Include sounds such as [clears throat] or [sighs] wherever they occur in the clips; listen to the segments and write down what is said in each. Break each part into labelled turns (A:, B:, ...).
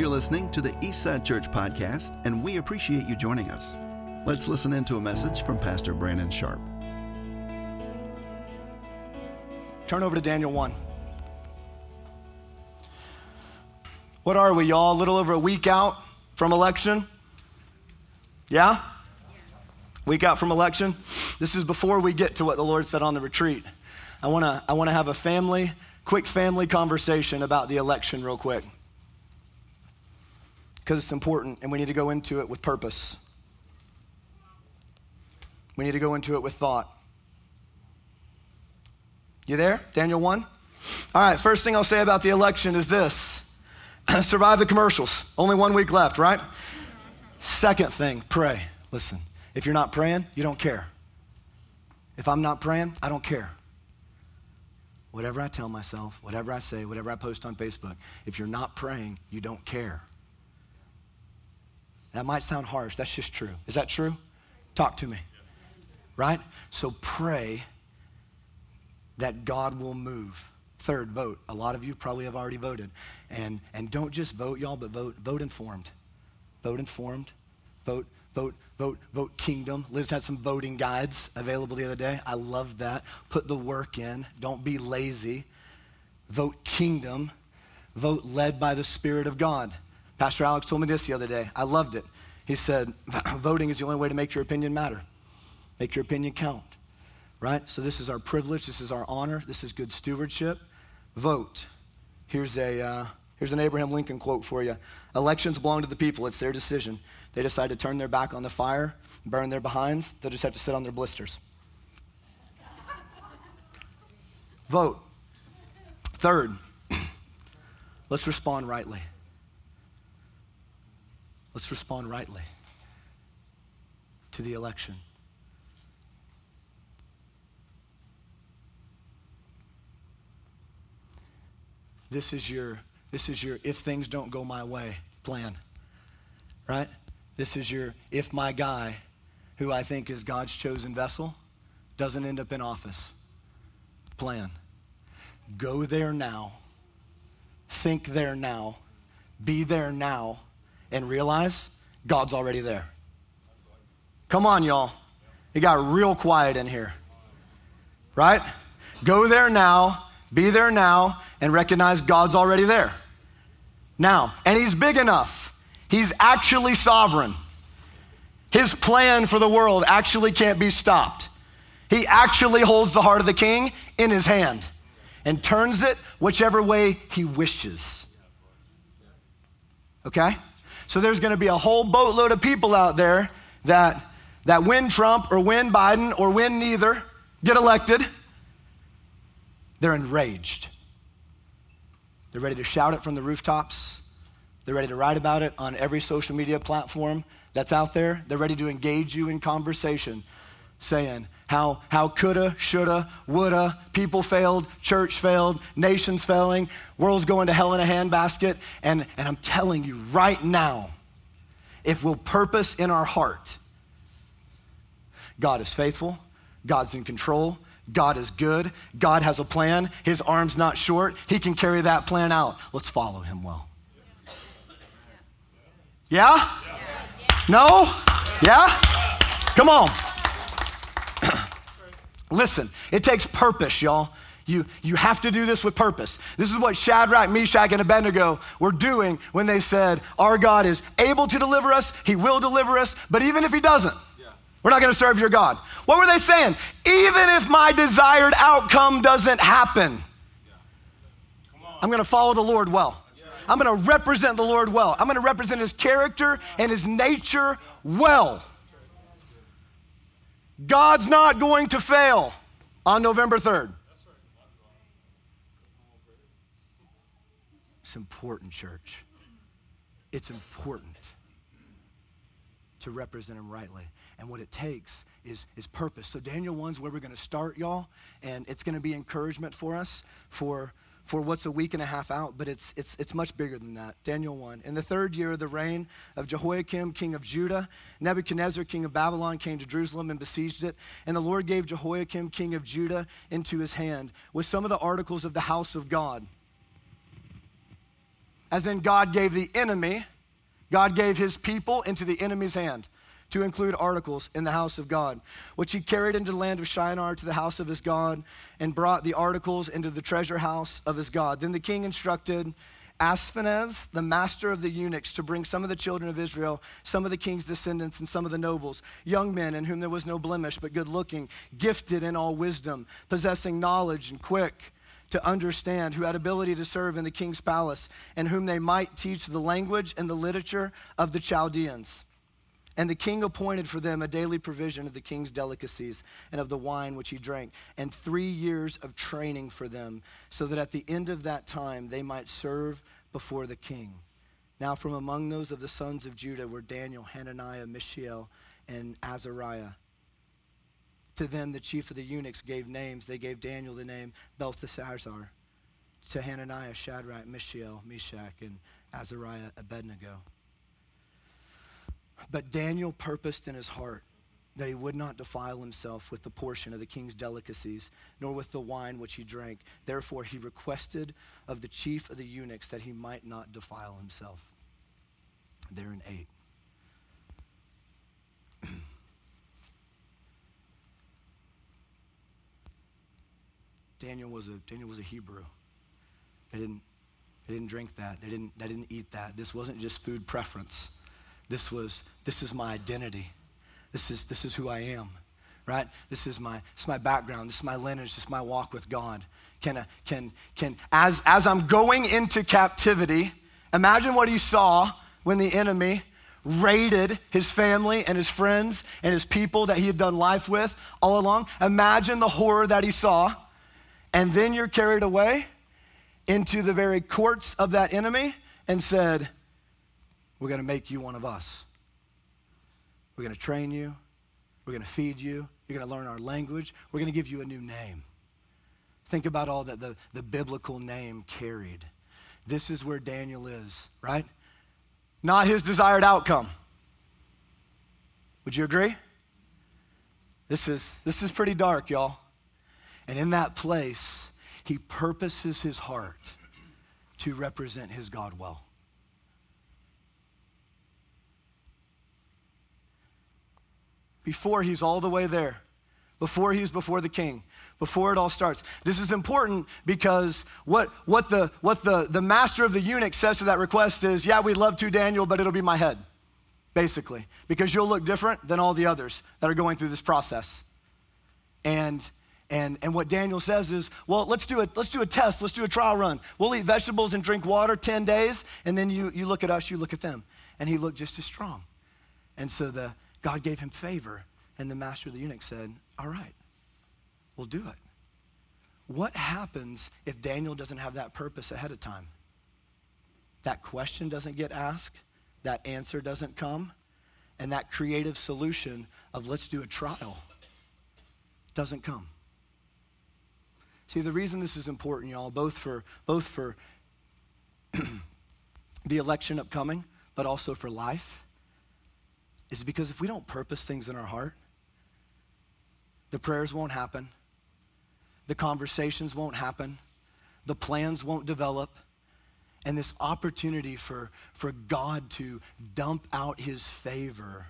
A: You're listening to the Eastside Church podcast, and we appreciate you joining us. Let's listen into a message from Pastor Brandon Sharp.
B: Turn over to Daniel 1. What are we, y'all? A little over a week out from election? Yeah? Week out from election? This is before we get to what the Lord said on the retreat. I want to I wanna have a family, quick family conversation about the election, real quick. Because it's important and we need to go into it with purpose. We need to go into it with thought. You there? Daniel 1? All right, first thing I'll say about the election is this [clears throat] survive the commercials. Only one week left, right? Second thing, pray. Listen, if you're not praying, you don't care. If I'm not praying, I don't care. Whatever I tell myself, whatever I say, whatever I post on Facebook, if you're not praying, you don't care. That might sound harsh. That's just true. Is that true? Talk to me. Right? So pray that God will move. Third, vote. A lot of you probably have already voted. And, and don't just vote, y'all, but vote, vote informed. Vote informed. Vote, vote, vote, vote kingdom. Liz had some voting guides available the other day. I love that. Put the work in. Don't be lazy. Vote kingdom. Vote led by the Spirit of God. Pastor Alex told me this the other day. I loved it. He said, [clears throat] voting is the only way to make your opinion matter, make your opinion count right? So this is our privilege, this is our honor, this is good stewardship. Vote. Here's a uh, here's an Abraham Lincoln quote for you. Elections belong to the people; it's their decision. They decide to turn their back on the fire, burn their behinds. They'll just have to sit on their blisters. Vote. Third, [clears throat] let's respond rightly. Let's respond rightly to the election. This is your this is your if things don't go my way plan. Right? This is your if my guy who I think is God's chosen vessel doesn't end up in office plan. Go there now. Think there now. Be there now and realize God's already there. Come on, y'all. It got real quiet in here. Right? Go there now, be there now, and recognize God's already there. Now, and He's big enough, He's actually sovereign. His plan for the world actually can't be stopped. He actually holds the heart of the king in his hand and turns it whichever way he wishes. Okay? So there's going to be a whole boatload of people out there that, that win Trump or win Biden or win neither, get elected. They're enraged. They're ready to shout it from the rooftops. They're ready to write about it on every social media platform that's out there. They're ready to engage you in conversation, saying how, how coulda, shoulda, woulda, people failed, church failed, nations failing, world's going to hell in a handbasket. And, and I'm telling you right now, if we'll purpose in our heart, God is faithful, God's in control, God is good. God has a plan. His arm's not short. He can carry that plan out. Let's follow him well. Yeah? No? Yeah? Come on. Listen, it takes purpose, y'all. You, you have to do this with purpose. This is what Shadrach, Meshach, and Abednego were doing when they said, Our God is able to deliver us, He will deliver us, but even if He doesn't, we're not going to serve your God. What were they saying? Even if my desired outcome doesn't happen, I'm going to follow the Lord well. I'm going to represent the Lord well. I'm going to represent his character and his nature well. God's not going to fail on November 3rd. It's important, church. It's important to represent him rightly. And what it takes is, is purpose. So Daniel 1's where we're going to start, y'all. And it's going to be encouragement for us for, for what's a week and a half out, but it's, it's, it's much bigger than that. Daniel 1. In the third year of the reign of Jehoiakim, king of Judah, Nebuchadnezzar, king of Babylon, came to Jerusalem and besieged it. And the Lord gave Jehoiakim, king of Judah, into his hand with some of the articles of the house of God as in God gave the enemy, God gave his people into the enemy's hand to include articles in the house of God, which he carried into the land of Shinar to the house of his God and brought the articles into the treasure house of his God. Then the king instructed Ashpenaz, the master of the eunuchs, to bring some of the children of Israel, some of the king's descendants, and some of the nobles, young men in whom there was no blemish, but good looking, gifted in all wisdom, possessing knowledge and quick to understand, who had ability to serve in the king's palace, and whom they might teach the language and the literature of the Chaldeans. And the king appointed for them a daily provision of the king's delicacies and of the wine which he drank, and three years of training for them, so that at the end of that time they might serve before the king. Now, from among those of the sons of Judah were Daniel, Hananiah, Mishael, and Azariah. To them, the chief of the eunuchs gave names. They gave Daniel the name Belteshazzar. To Hananiah, Shadrach, Mishael, Meshach, and Azariah, Abednego. But Daniel purposed in his heart that he would not defile himself with the portion of the king's delicacies, nor with the wine which he drank. Therefore, he requested of the chief of the eunuchs that he might not defile himself. There in 8. [clears throat] Daniel was a Daniel was a Hebrew. They didn't they didn't drink that. They didn't they didn't eat that. This wasn't just food preference. This was, this is my identity. This is, this is who I am, right? This is my, this is my background. This is my lineage. This is my walk with God. Can, I, can, can, as, as I'm going into captivity, imagine what he saw when the enemy raided his family and his friends and his people that he had done life with all along. Imagine the horror that he saw. And then you're carried away into the very courts of that enemy and said, we're going to make you one of us. We're going to train you. We're going to feed you. You're going to learn our language. We're going to give you a new name. Think about all that the, the biblical name carried. This is where Daniel is, right? Not his desired outcome. Would you agree? This is, this is pretty dark, y'all. And in that place, he purposes his heart to represent his God well. Before he's all the way there, before he's before the king, before it all starts. This is important because what, what, the, what the, the master of the eunuch says to that request is, Yeah, we'd love to, Daniel, but it'll be my head, basically, because you'll look different than all the others that are going through this process. And and, and what Daniel says is, well, let's do, a, let's do a test. Let's do a trial run. We'll eat vegetables and drink water 10 days, and then you, you look at us, you look at them. And he looked just as strong. And so the, God gave him favor. And the master of the eunuch said, All right, we'll do it. What happens if Daniel doesn't have that purpose ahead of time? That question doesn't get asked, that answer doesn't come, and that creative solution of let's do a trial doesn't come. See, the reason this is important, y'all, both for both for [clears throat] the election upcoming, but also for life, is because if we don't purpose things in our heart, the prayers won't happen, the conversations won't happen, the plans won't develop, and this opportunity for, for God to dump out his favor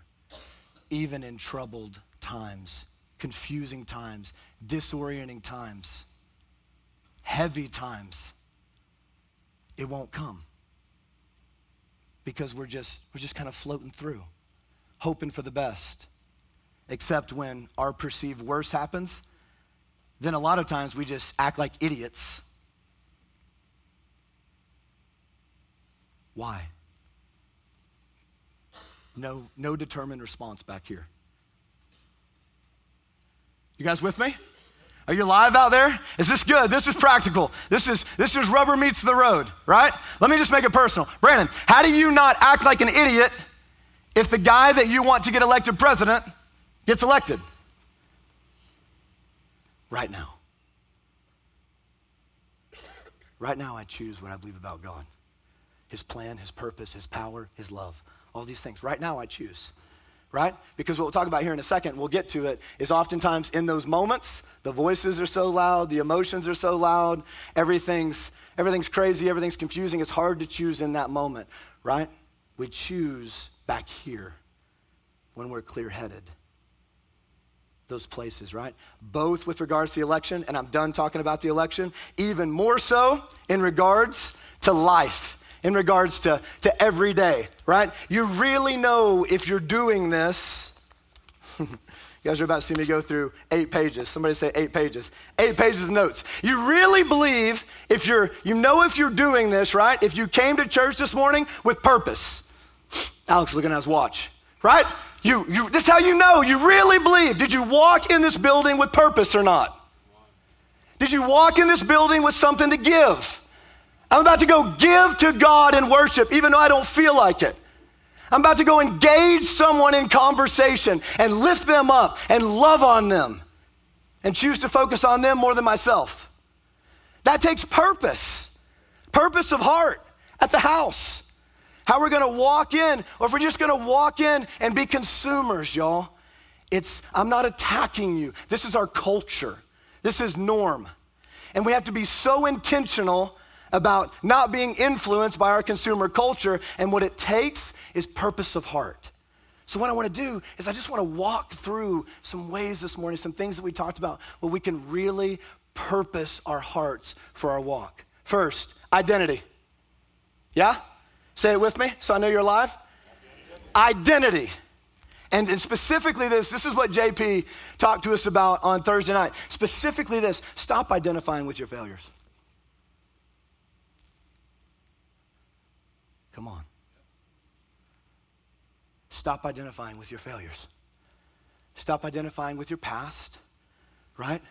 B: even in troubled times, confusing times, disorienting times, heavy times, it won't come because we're just, we're just kind of floating through hoping for the best. Except when our perceived worst happens, then a lot of times we just act like idiots. Why? No, no determined response back here. You guys with me? Are you live out there? Is this good? This is practical. This is this is rubber meets the road, right? Let me just make it personal. Brandon, how do you not act like an idiot if the guy that you want to get elected president gets elected? Right now. Right now, I choose what I believe about God His plan, His purpose, His power, His love. All these things. Right now, I choose. right? Because what we'll talk about here in a second, we'll get to it, is oftentimes in those moments, the voices are so loud, the emotions are so loud, everything's, everything's crazy, everything's confusing. It's hard to choose in that moment, right? We choose back here when we're clear headed. Those places, right? Both with regards to the election, and I'm done talking about the election, even more so in regards to life in regards to, to every day, right? You really know if you're doing this. [laughs] you guys are about to see me go through eight pages. Somebody say eight pages. Eight pages of notes. You really believe if you're, you know if you're doing this, right? If you came to church this morning with purpose. Alex is looking at his watch, right? You, you, this is how you know you really believe. Did you walk in this building with purpose or not? Did you walk in this building with something to give? I'm about to go give to God in worship, even though I don't feel like it. I'm about to go engage someone in conversation and lift them up and love on them and choose to focus on them more than myself. That takes purpose, purpose of heart at the house. How we're going to walk in, or if we're just going to walk in and be consumers, y'all. It's, I'm not attacking you. This is our culture, this is norm. And we have to be so intentional about not being influenced by our consumer culture, and what it takes is purpose of heart. So, what I want to do is I just want to walk through some ways this morning, some things that we talked about where we can really purpose our hearts for our walk. First, identity. Yeah? Say it with me so I know you're alive. Identity. And, and specifically, this this is what JP talked to us about on Thursday night. Specifically, this stop identifying with your failures. Come on. Stop identifying with your failures. Stop identifying with your past, right?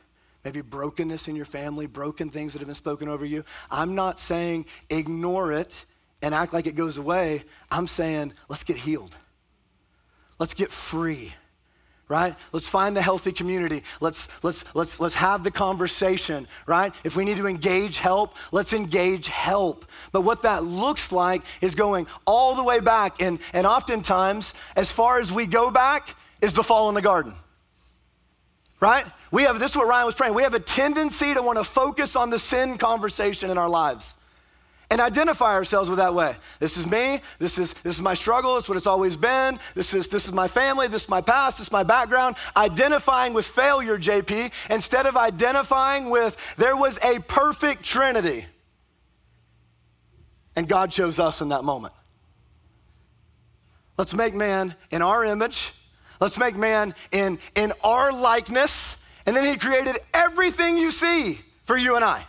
B: Maybe brokenness in your family, broken things that have been spoken over you. I'm not saying ignore it and act like it goes away. I'm saying let's get healed. Let's get free right? Let's find the healthy community. Let's, let's, let's, let's have the conversation, right? If we need to engage help, let's engage help. But what that looks like is going all the way back. And, and oftentimes, as far as we go back, is the fall in the garden. Right? We have, this is what Ryan was praying. We have a tendency to want to focus on the sin conversation in our lives and identify ourselves with that way. This is me. This is, this is my struggle. It's what it's always been. This is, this is my family. This is my past. This is my background. Identifying with failure, JP, instead of identifying with there was a perfect trinity. And God chose us in that moment. Let's make man in our image. Let's make man in, in our likeness. And then he created everything you see for you and I.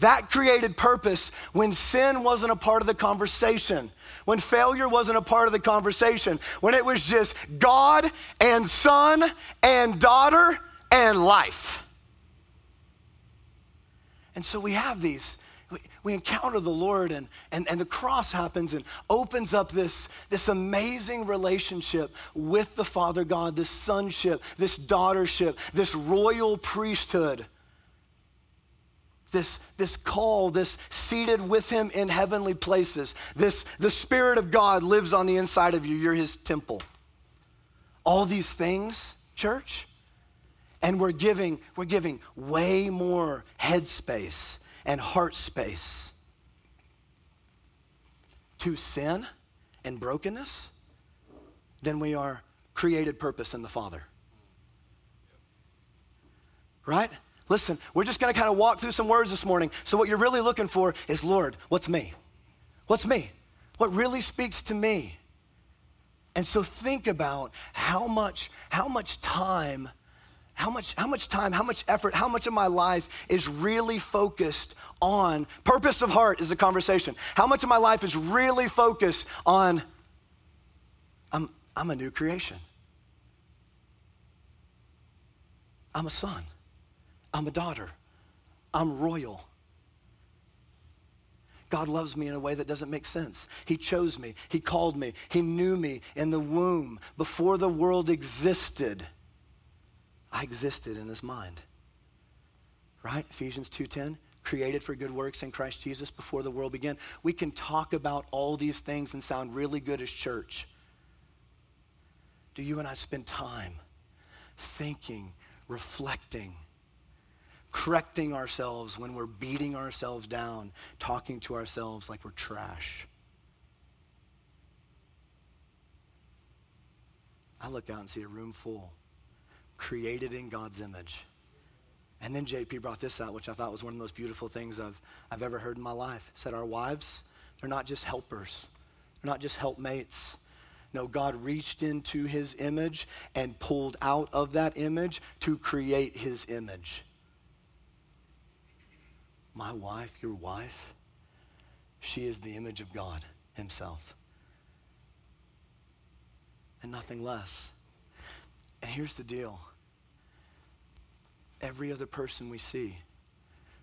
B: That created purpose when sin wasn't a part of the conversation, when failure wasn't a part of the conversation, when it was just God and son and daughter and life. And so we have these. We, encounter the Lord, and, and, and the cross happens and opens up this, this amazing relationship with the Father God, this sonship, this daughtership, this royal priesthood this, this call, this seated with him in heavenly places. This the Spirit of God lives on the inside of you. You're his temple. All these things, church, and we're giving, we're giving way more head space and heart space to sin and brokenness than we are created purpose in the Father. Right? Listen, we're just going to kind of walk through some words this morning. So, what you're really looking for is, Lord, what's me? What's me? What really speaks to me? And so, think about how much, how much time, how much, how much time, how much effort, how much of my life is really focused on purpose of heart is the conversation. How much of my life is really focused on I'm, I'm a new creation. I'm a son. I'm a daughter. I'm royal. God loves me in a way that doesn't make sense. He chose me. He called me. He knew me in the womb before the world existed. I existed in his mind. Right? Ephesians 2:10, created for good works in Christ Jesus before the world began. We can talk about all these things and sound really good as church. Do you and I spend time thinking, reflecting, correcting ourselves when we're beating ourselves down, talking to ourselves like we're trash? I look out and see a room full, created in God's image. And then JP brought this out, which I thought was one of the most beautiful things I've, I've ever heard in my life. Said, Our wives, they're not just helpers, they're not just helpmates. No, God reached into his image and pulled out of that image to create his image. My wife, your wife, she is the image of God himself and nothing less. And here's the deal every other person we see,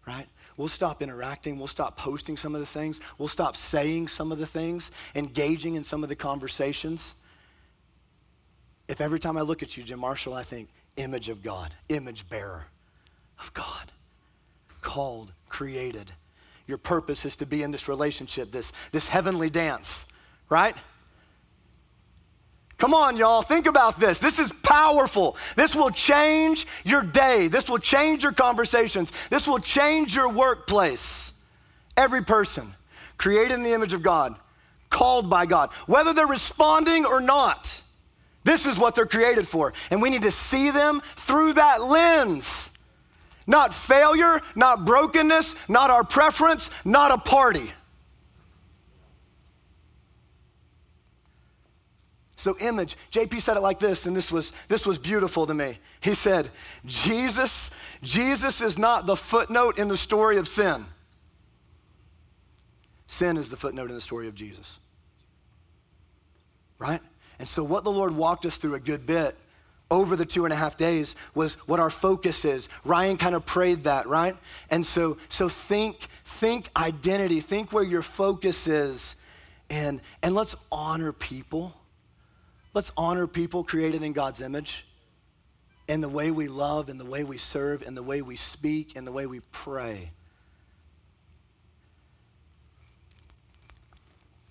B: right? We'll stop interacting. We'll stop posting some of the things. We'll stop saying some of the things, engaging in some of the conversations. If every time I look at you, Jim Marshall, I think, image of God, image bearer of God, called, created. Your purpose is to be in this relationship, this, this heavenly dance, right? Come on, y'all, think about this. This is powerful. This will change your day. This will change your conversations. This will change your workplace. Every person created in the image of God, called by God, whether they're responding or not. This is what they're created for. And we need to see them through that lens. Not failure, not brokenness, not our preference, not a party. So image, JP said it like this, and this was this was beautiful to me. He said, Jesus, Jesus is not the footnote in the story of sin. Sin is the footnote in the story of Jesus. Right? And so what the Lord walked us through a good bit over the two and a half days was what our focus is. Ryan kind of prayed that, right? And so so think, think identity, think where your focus is, and and let's honor people Let's honor people created in God's image in the way we love, in the way we serve, in the way we speak, in the way we pray.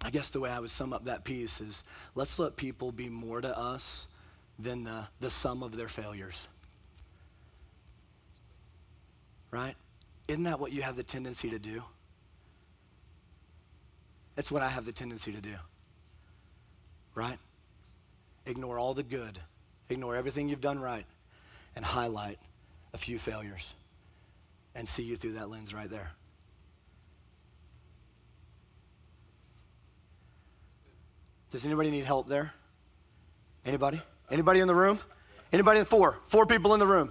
B: I guess the way I would sum up that piece is let's let people be more to us than the, the sum of their failures. Right? Isn't that what you have the tendency to do? That's what I have the tendency to do. Right? ignore all the good, ignore everything you've done right, and highlight a few failures and see you through that lens right there. Does anybody need help there? Anybody? Anybody in the room? Anybody in four? Four people in the room.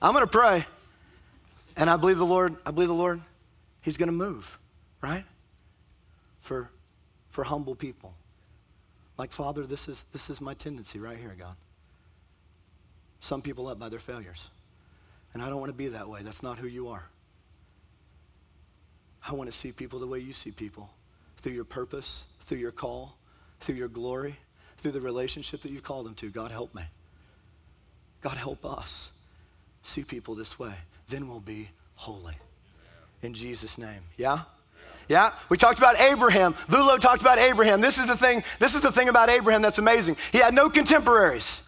B: I'm going to pray. And I believe the Lord, I believe the Lord, He's going to move, right? For, for humble people. Like, Father, this is, this is my tendency right here, God. Sum people up by their failures. And I don't want to be that way. That's not who you are. I want to see people the way you see people through your purpose, through your call, through your glory, through the relationship that you've called them to. God, help me. God, help us see people this way. Then we'll be holy. In Jesus' name. Yeah? Yeah? We talked about Abraham. Vulo talked about Abraham. This is the thing, this is the thing about Abraham that's amazing. He had no contemporaries.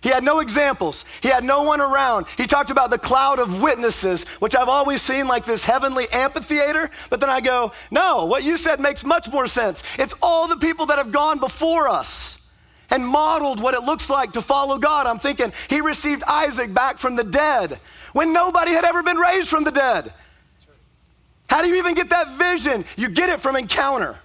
B: He had no examples. He had no one around. He talked about the cloud of witnesses, which I've always seen like this heavenly amphitheater. But then I go, no, what you said makes much more sense. It's all the people that have gone before us and modeled what it looks like to follow God. I'm thinking he received Isaac back from the dead when nobody had ever been raised from the dead. How do you even get that vision? You get it from encounter.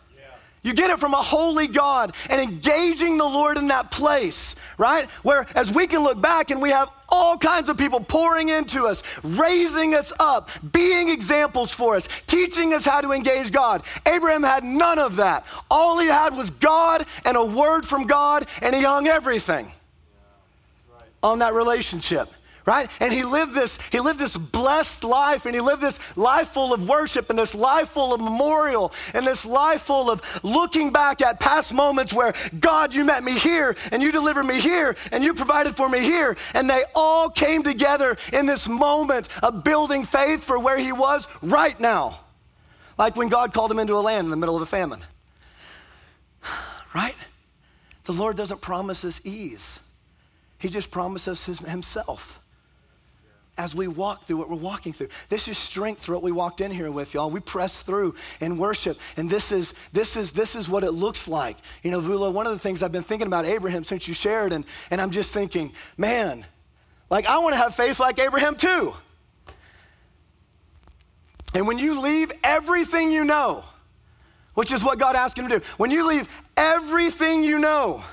B: You get it from a holy God and engaging the Lord in that place, right? Where as we can look back and we have all kinds of people pouring into us, raising us up, being examples for us, teaching us how to engage God. Abraham had none of that. All he had was God and a word from God, and he hung everything on that relationship right? And he lived this, he lived this blessed life, and he lived this life full of worship, and this life full of memorial, and this life full of looking back at past moments where God, you met me here, and you delivered me here, and you provided for me here. And they all came together in this moment of building faith for where he was right now. Like when God called him into a land in the middle of a famine. [sighs] Right? The Lord doesn't promise us ease. He just promises his, himself as we walk through what we're walking through. This is strength through what we walked in here with, y'all. We press through in worship, and this is this is this is what it looks like. You know, Vula, one of the things I've been thinking about Abraham since you shared, and, and I'm just thinking, man, like I want to have faith like Abraham too. And when you leave everything you know, which is what God asked him to do, when you leave everything you know,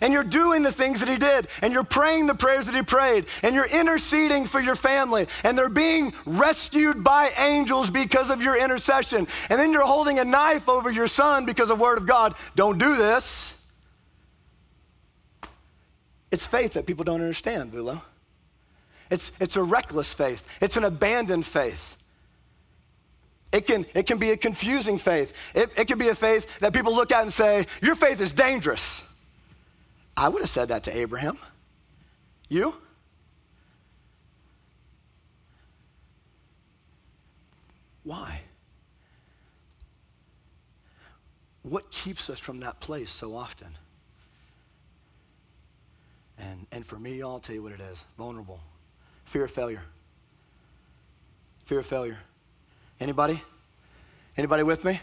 B: and you're doing the things that he did, and you're praying the prayers that he prayed, and you're interceding for your family, and they're being rescued by angels because of your intercession, and then you're holding a knife over your son because of word of God. Don't do this. It's faith that people don't understand, Bulo. It's, it's a reckless faith. It's an abandoned faith. It can, it can be a confusing faith. It, it can be a faith that people look at and say, Your faith is dangerous. I would have said that to Abraham. You? Why? What keeps us from that place so often? And, and for me, I'll tell you what it is vulnerable. Fear of failure. Fear of failure. Anybody? Anybody with me?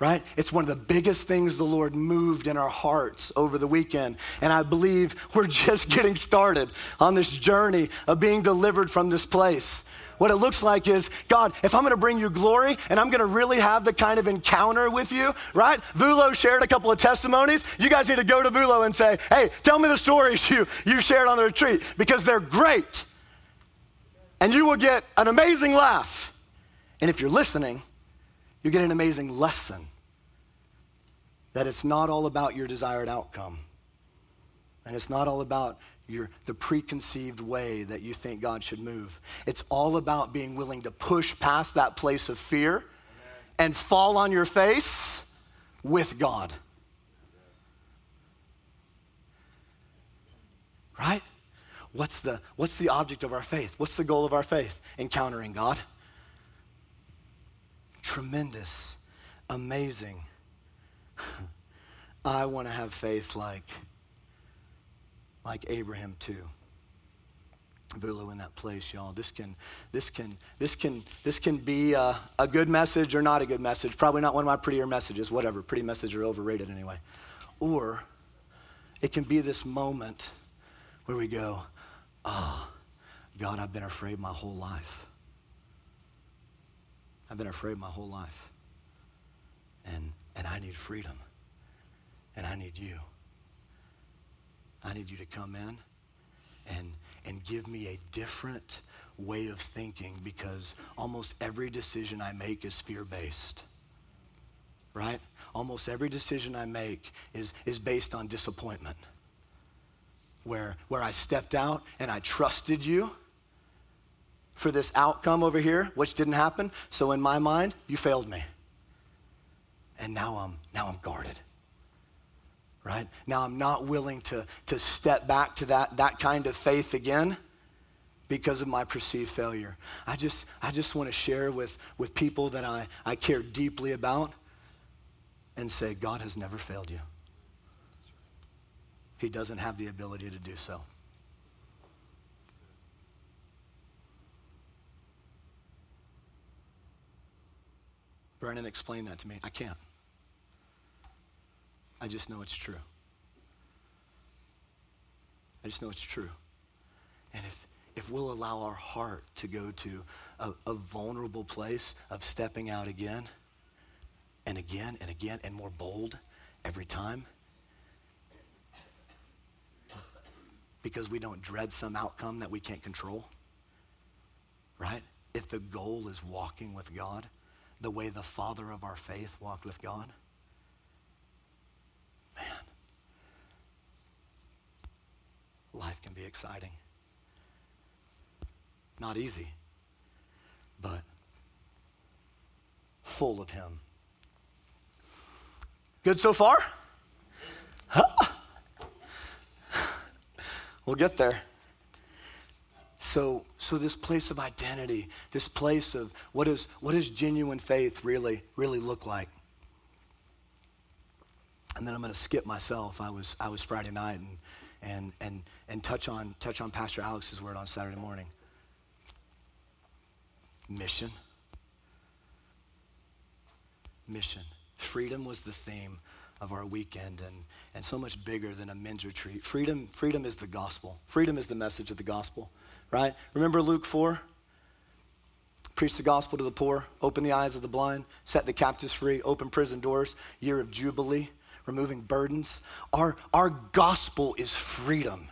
B: Right? It's one of the biggest things the Lord moved in our hearts over the weekend. And I believe we're [laughs] just getting started on this journey of being delivered from this place. What it looks like is, God, if I'm gonna bring you glory and I'm gonna really have the kind of encounter with you, right? Vulo shared a couple of testimonies. You guys need to go to Vulo and say, hey, tell me the stories you, you shared on the retreat because they're great. And you will get an amazing laugh. And if you're listening, you get an amazing lesson that it's not all about your desired outcome. And it's not all about your, the preconceived way that you think God should move. It's all about being willing to push past that place of fear Amen. and fall on your face with God. Right? What's the, what's the object of our faith? What's the goal of our faith? Encountering God tremendous, amazing. [laughs] I want to have faith like, like Abraham too. Bulu in that place, y'all. This can, this can, this can, this can be a, a, good message or not a good message. Probably not one of my prettier messages. Whatever, pretty messages are overrated anyway. Or it can be this moment where we go, "Ah, oh, God, I've been afraid my whole life." I've been afraid my whole life. And, and I need freedom. And I need you. I need you to come in and, and give me a different way of thinking because almost every decision I make is fear based. Right? Almost every decision I make is, is based on disappointment. Where, where I stepped out and I trusted you for this outcome over here, which didn't happen. So in my mind, you failed me. And now I'm now I'm guarded. Right? Now I'm not willing to, to step back to that, that kind of faith again because of my perceived failure. I just, I just want to share with, with people that I, I care deeply about and say, God has never failed you. He doesn't have the ability to do so. Brennan, explain that to me. I can't. I just know it's true. I just know it's true. And if, if we'll allow our heart to go to a, a vulnerable place of stepping out again and again and again and more bold every time, because we don't dread some outcome that we can't control, right? If the goal is walking with God, the way the father of our faith walked with God? Man, life can be exciting. Not easy, but full of Him. Good so far? Huh? We'll get there. So, so this place of identity, this place of what, is, what does genuine faith really, really look like? And then I'm going to skip myself. I was, I was Friday night and, and, and, and touch, on, touch on Pastor Alex's word on Saturday morning. Mission. Mission. Freedom was the theme of our weekend and, and so much bigger than a men's retreat. Freedom, freedom is the gospel. Freedom is the message of the gospel, right? Remember Luke 4? Preach the gospel to the poor, open the eyes of the blind, set the captives free, open prison doors, year of jubilee, removing burdens. Our, our gospel is freedom.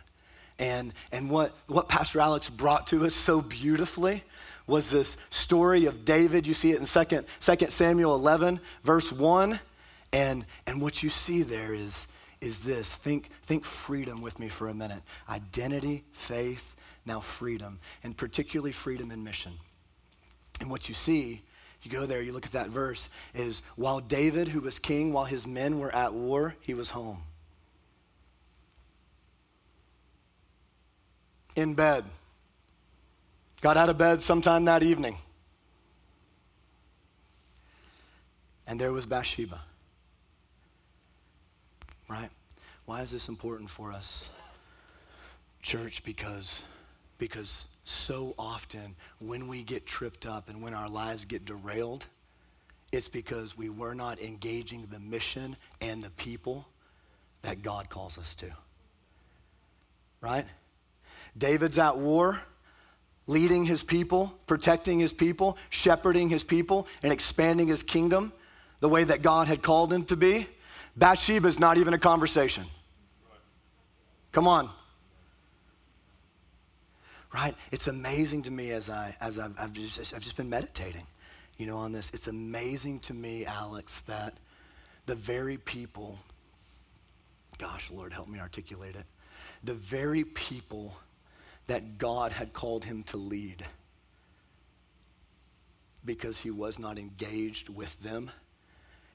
B: And, and what, what Pastor Alex brought to us so beautifully was this story of David. You see it in 2, 2 Samuel 11, verse 1. And, and what you see there is, is this think, think freedom with me for a minute identity, faith, now freedom, and particularly freedom in mission. And what you see, you go there, you look at that verse, is while David, who was king, while his men were at war, he was home. In bed. Got out of bed sometime that evening. And there was Bathsheba right? Why is this important for us? Church, because, because so often when we get tripped up and when our lives get derailed, it's because we were not engaging the mission and the people that God calls us to. Right? David's at war, leading his people, protecting his people, shepherding his people, and expanding his kingdom the way that God had called him to be. Bathsheba is not even a conversation. Come on. Right? It's amazing to me as, I, as I've, I've, just, I've just been meditating, you know, on this. It's amazing to me, Alex, that the very people, gosh, Lord, help me articulate it, the very people that God had called him to lead because he was not engaged with them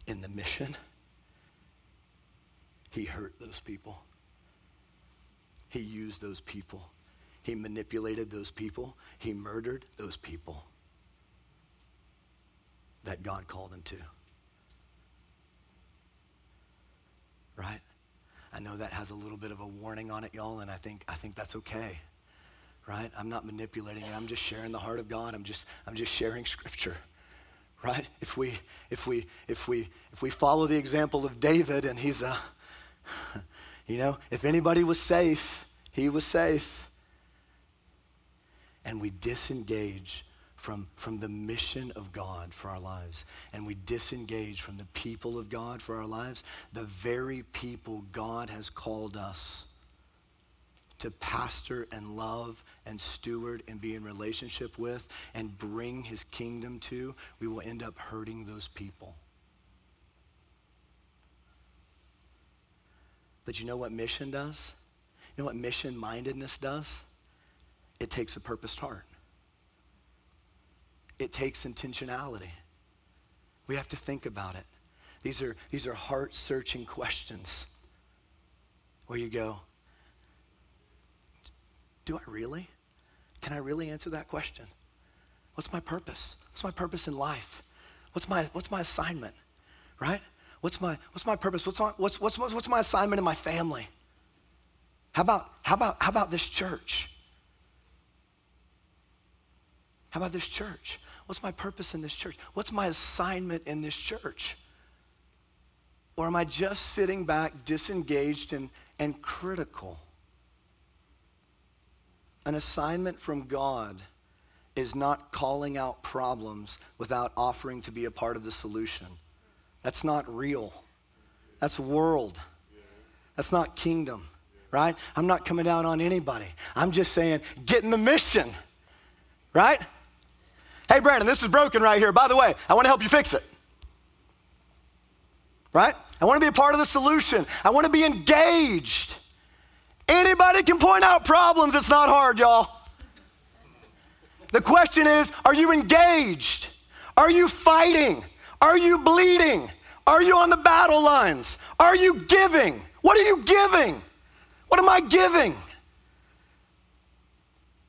B: in the mission he hurt those people. He used those people. He manipulated those people. He murdered those people that God called him to. Right? I know that has a little bit of a warning on it, y'all, and I think, I think that's okay. Right? I'm not manipulating it. I'm just sharing the heart of God. I'm just, I'm just sharing scripture. Right? If we, if we, if we, if we follow the example of David and he's a, [laughs] you know, if anybody was safe, he was safe. And we disengage from, from the mission of God for our lives, and we disengage from the people of God for our lives, the very people God has called us to pastor and love and steward and be in relationship with and bring his kingdom to, we will end up hurting those people. But you know what mission does? You know what mission mindedness does? It takes a purposed heart, it takes intentionality. We have to think about it. These are, these are heart searching questions where you go, Do I really? Can I really answer that question? What's my purpose? What's my purpose in life? What's my, what's my assignment? Right? What's my, what's my purpose? What's, my, what's, what's, what's my assignment in my family? How about, how, about, how about this church? How about this church? What's my purpose in this church? What's my assignment in this church? Or am I just sitting back, disengaged and, and critical? An assignment from God is not calling out problems without offering to be a part of the solution. That's not real. That's world. That's not kingdom, right? I'm not coming down on anybody. I'm just saying, get in the mission, right? Hey, Brandon, this is broken right here. By the way, I want to help you fix it, right? I want to be a part of the solution. I want to be engaged. Anybody can point out problems. It's not hard, y'all. The question is are you engaged? Are you fighting? Are you bleeding? Are you on the battle lines? Are you giving? What are you giving? What am I giving?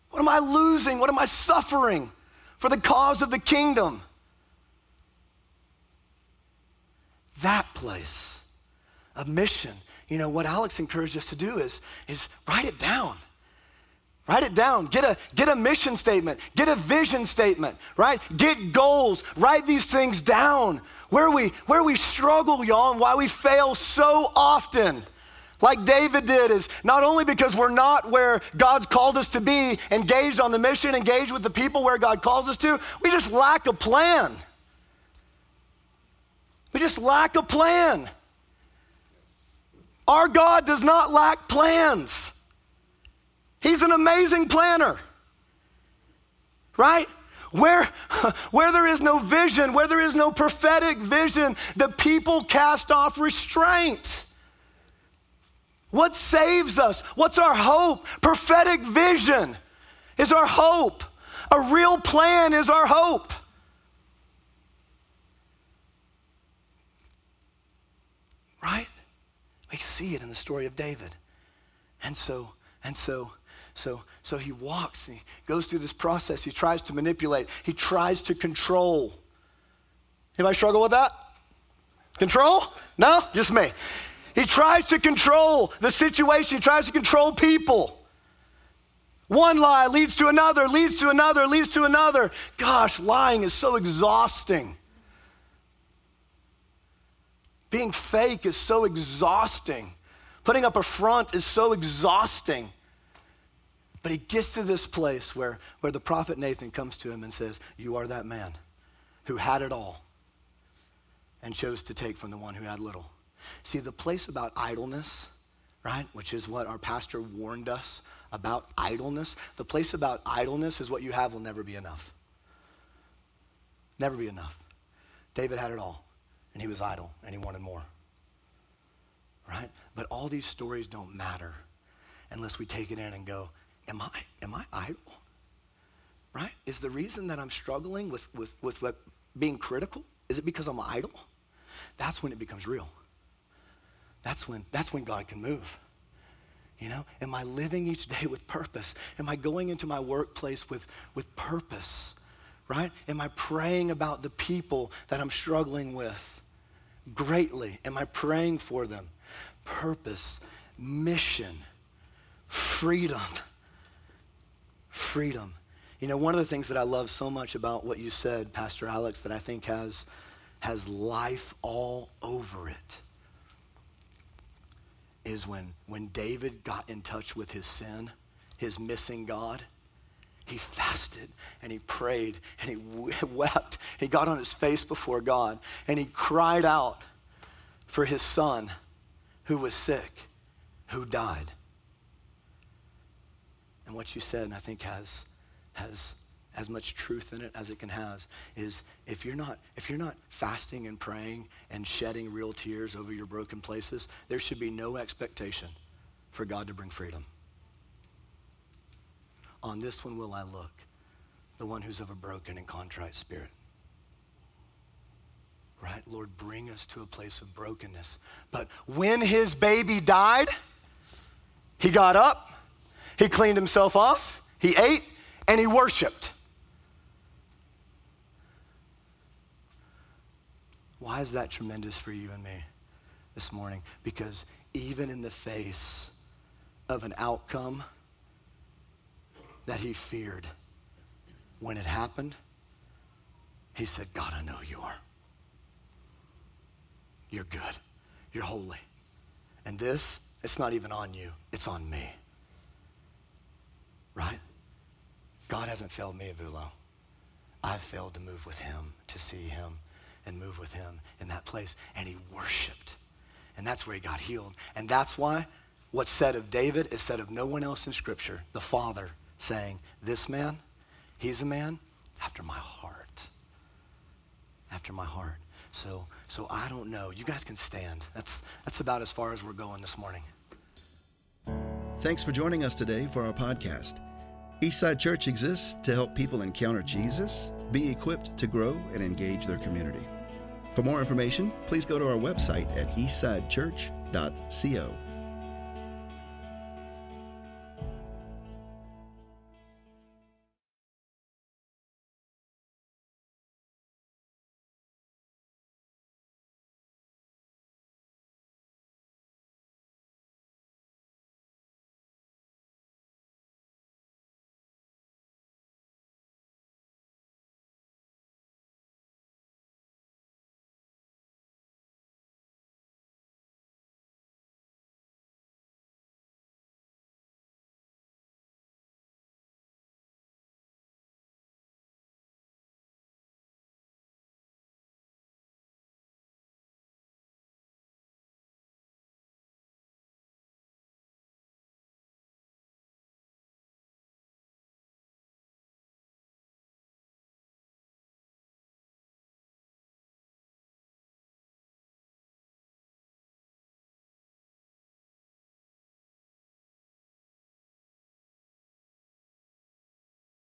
B: What am I losing? What am I suffering for the cause of the kingdom? That place of mission. You know, what Alex encouraged us to do is, is write it down. Write it down. Get a, get a mission statement. Get a vision statement, right? Get goals. Write these things down. Where we, where we struggle, y'all, and why we fail so often, like David did, is not only because we're not where God's called us to be, engaged on the mission, engaged with the people where God calls us to, we just lack a plan. We just lack a plan. Our God does not lack plans. He's an amazing planner. Right? Where, [laughs] where there is no vision, where there is no prophetic vision, the people cast off restraint. What saves us? What's our hope? Prophetic vision is our hope. A real plan is our hope. Right? We see it in the story of David. And so, and so, so, so he walks, he goes through this process. He tries to manipulate, he tries to control. Anybody struggle with that? Control? No? Just me. He tries to control the situation, he tries to control people. One lie leads to another, leads to another, leads to another. Gosh, lying is so exhausting. Being fake is so exhausting. Putting up a front is so exhausting. But he gets to this place where, where the prophet Nathan comes to him and says, You are that man who had it all and chose to take from the one who had little. See, the place about idleness, right, which is what our pastor warned us about idleness, the place about idleness is what you have will never be enough. Never be enough. David had it all, and he was idle, and he wanted more. Right? But all these stories don't matter unless we take it in and go, am I, am I idle? Right? Is the reason that I'm struggling with, with, with what, being critical, is it because I'm idle? That's when it becomes real. That's when, that's when God can move. You know, am I living each day with purpose? Am I going into my workplace with, with purpose? Right? Am I praying about the people that I'm struggling with greatly? Am I praying for them? Purpose, mission, freedom freedom. You know, one of the things that I love so much about what you said, Pastor Alex, that I think has, has life all over it is when, when David got in touch with his sin, his missing God, he fasted and he prayed and he [laughs] wept. He got on his face before God and he cried out for his son who was sick, who died. And what you said, and I think has, has as much truth in it as it can have, is if you're not, if you're not fasting and praying and shedding real tears over your broken places, there should be no expectation for God to bring freedom. On this one will I look, the one who's of a broken and contrite spirit. Right? Lord, bring us to a place of brokenness. But when his baby died, he got up, he cleaned himself off, he ate, and he worshiped. Why is that tremendous for you and me this morning? Because even in the face of an outcome that he feared, when it happened, he said, God, I know you are. You're good. You're holy. And this, it's not even on you, it's on me. Right? God hasn't failed me, Avulo. I've failed to move with him, to see him, and move with him in that place. And he worshiped. And that's where he got healed. And that's why what's said of David is said of no one else in Scripture. The Father saying, This man, he's a man after my heart. After my heart. So, so I don't know. You guys can stand. That's, that's about as far as we're going this morning.
A: Thanks for joining us today for our podcast. Eastside Church exists to help people encounter Jesus, be equipped to grow, and engage their community. For more information, please go to our website at eastsidechurch.co.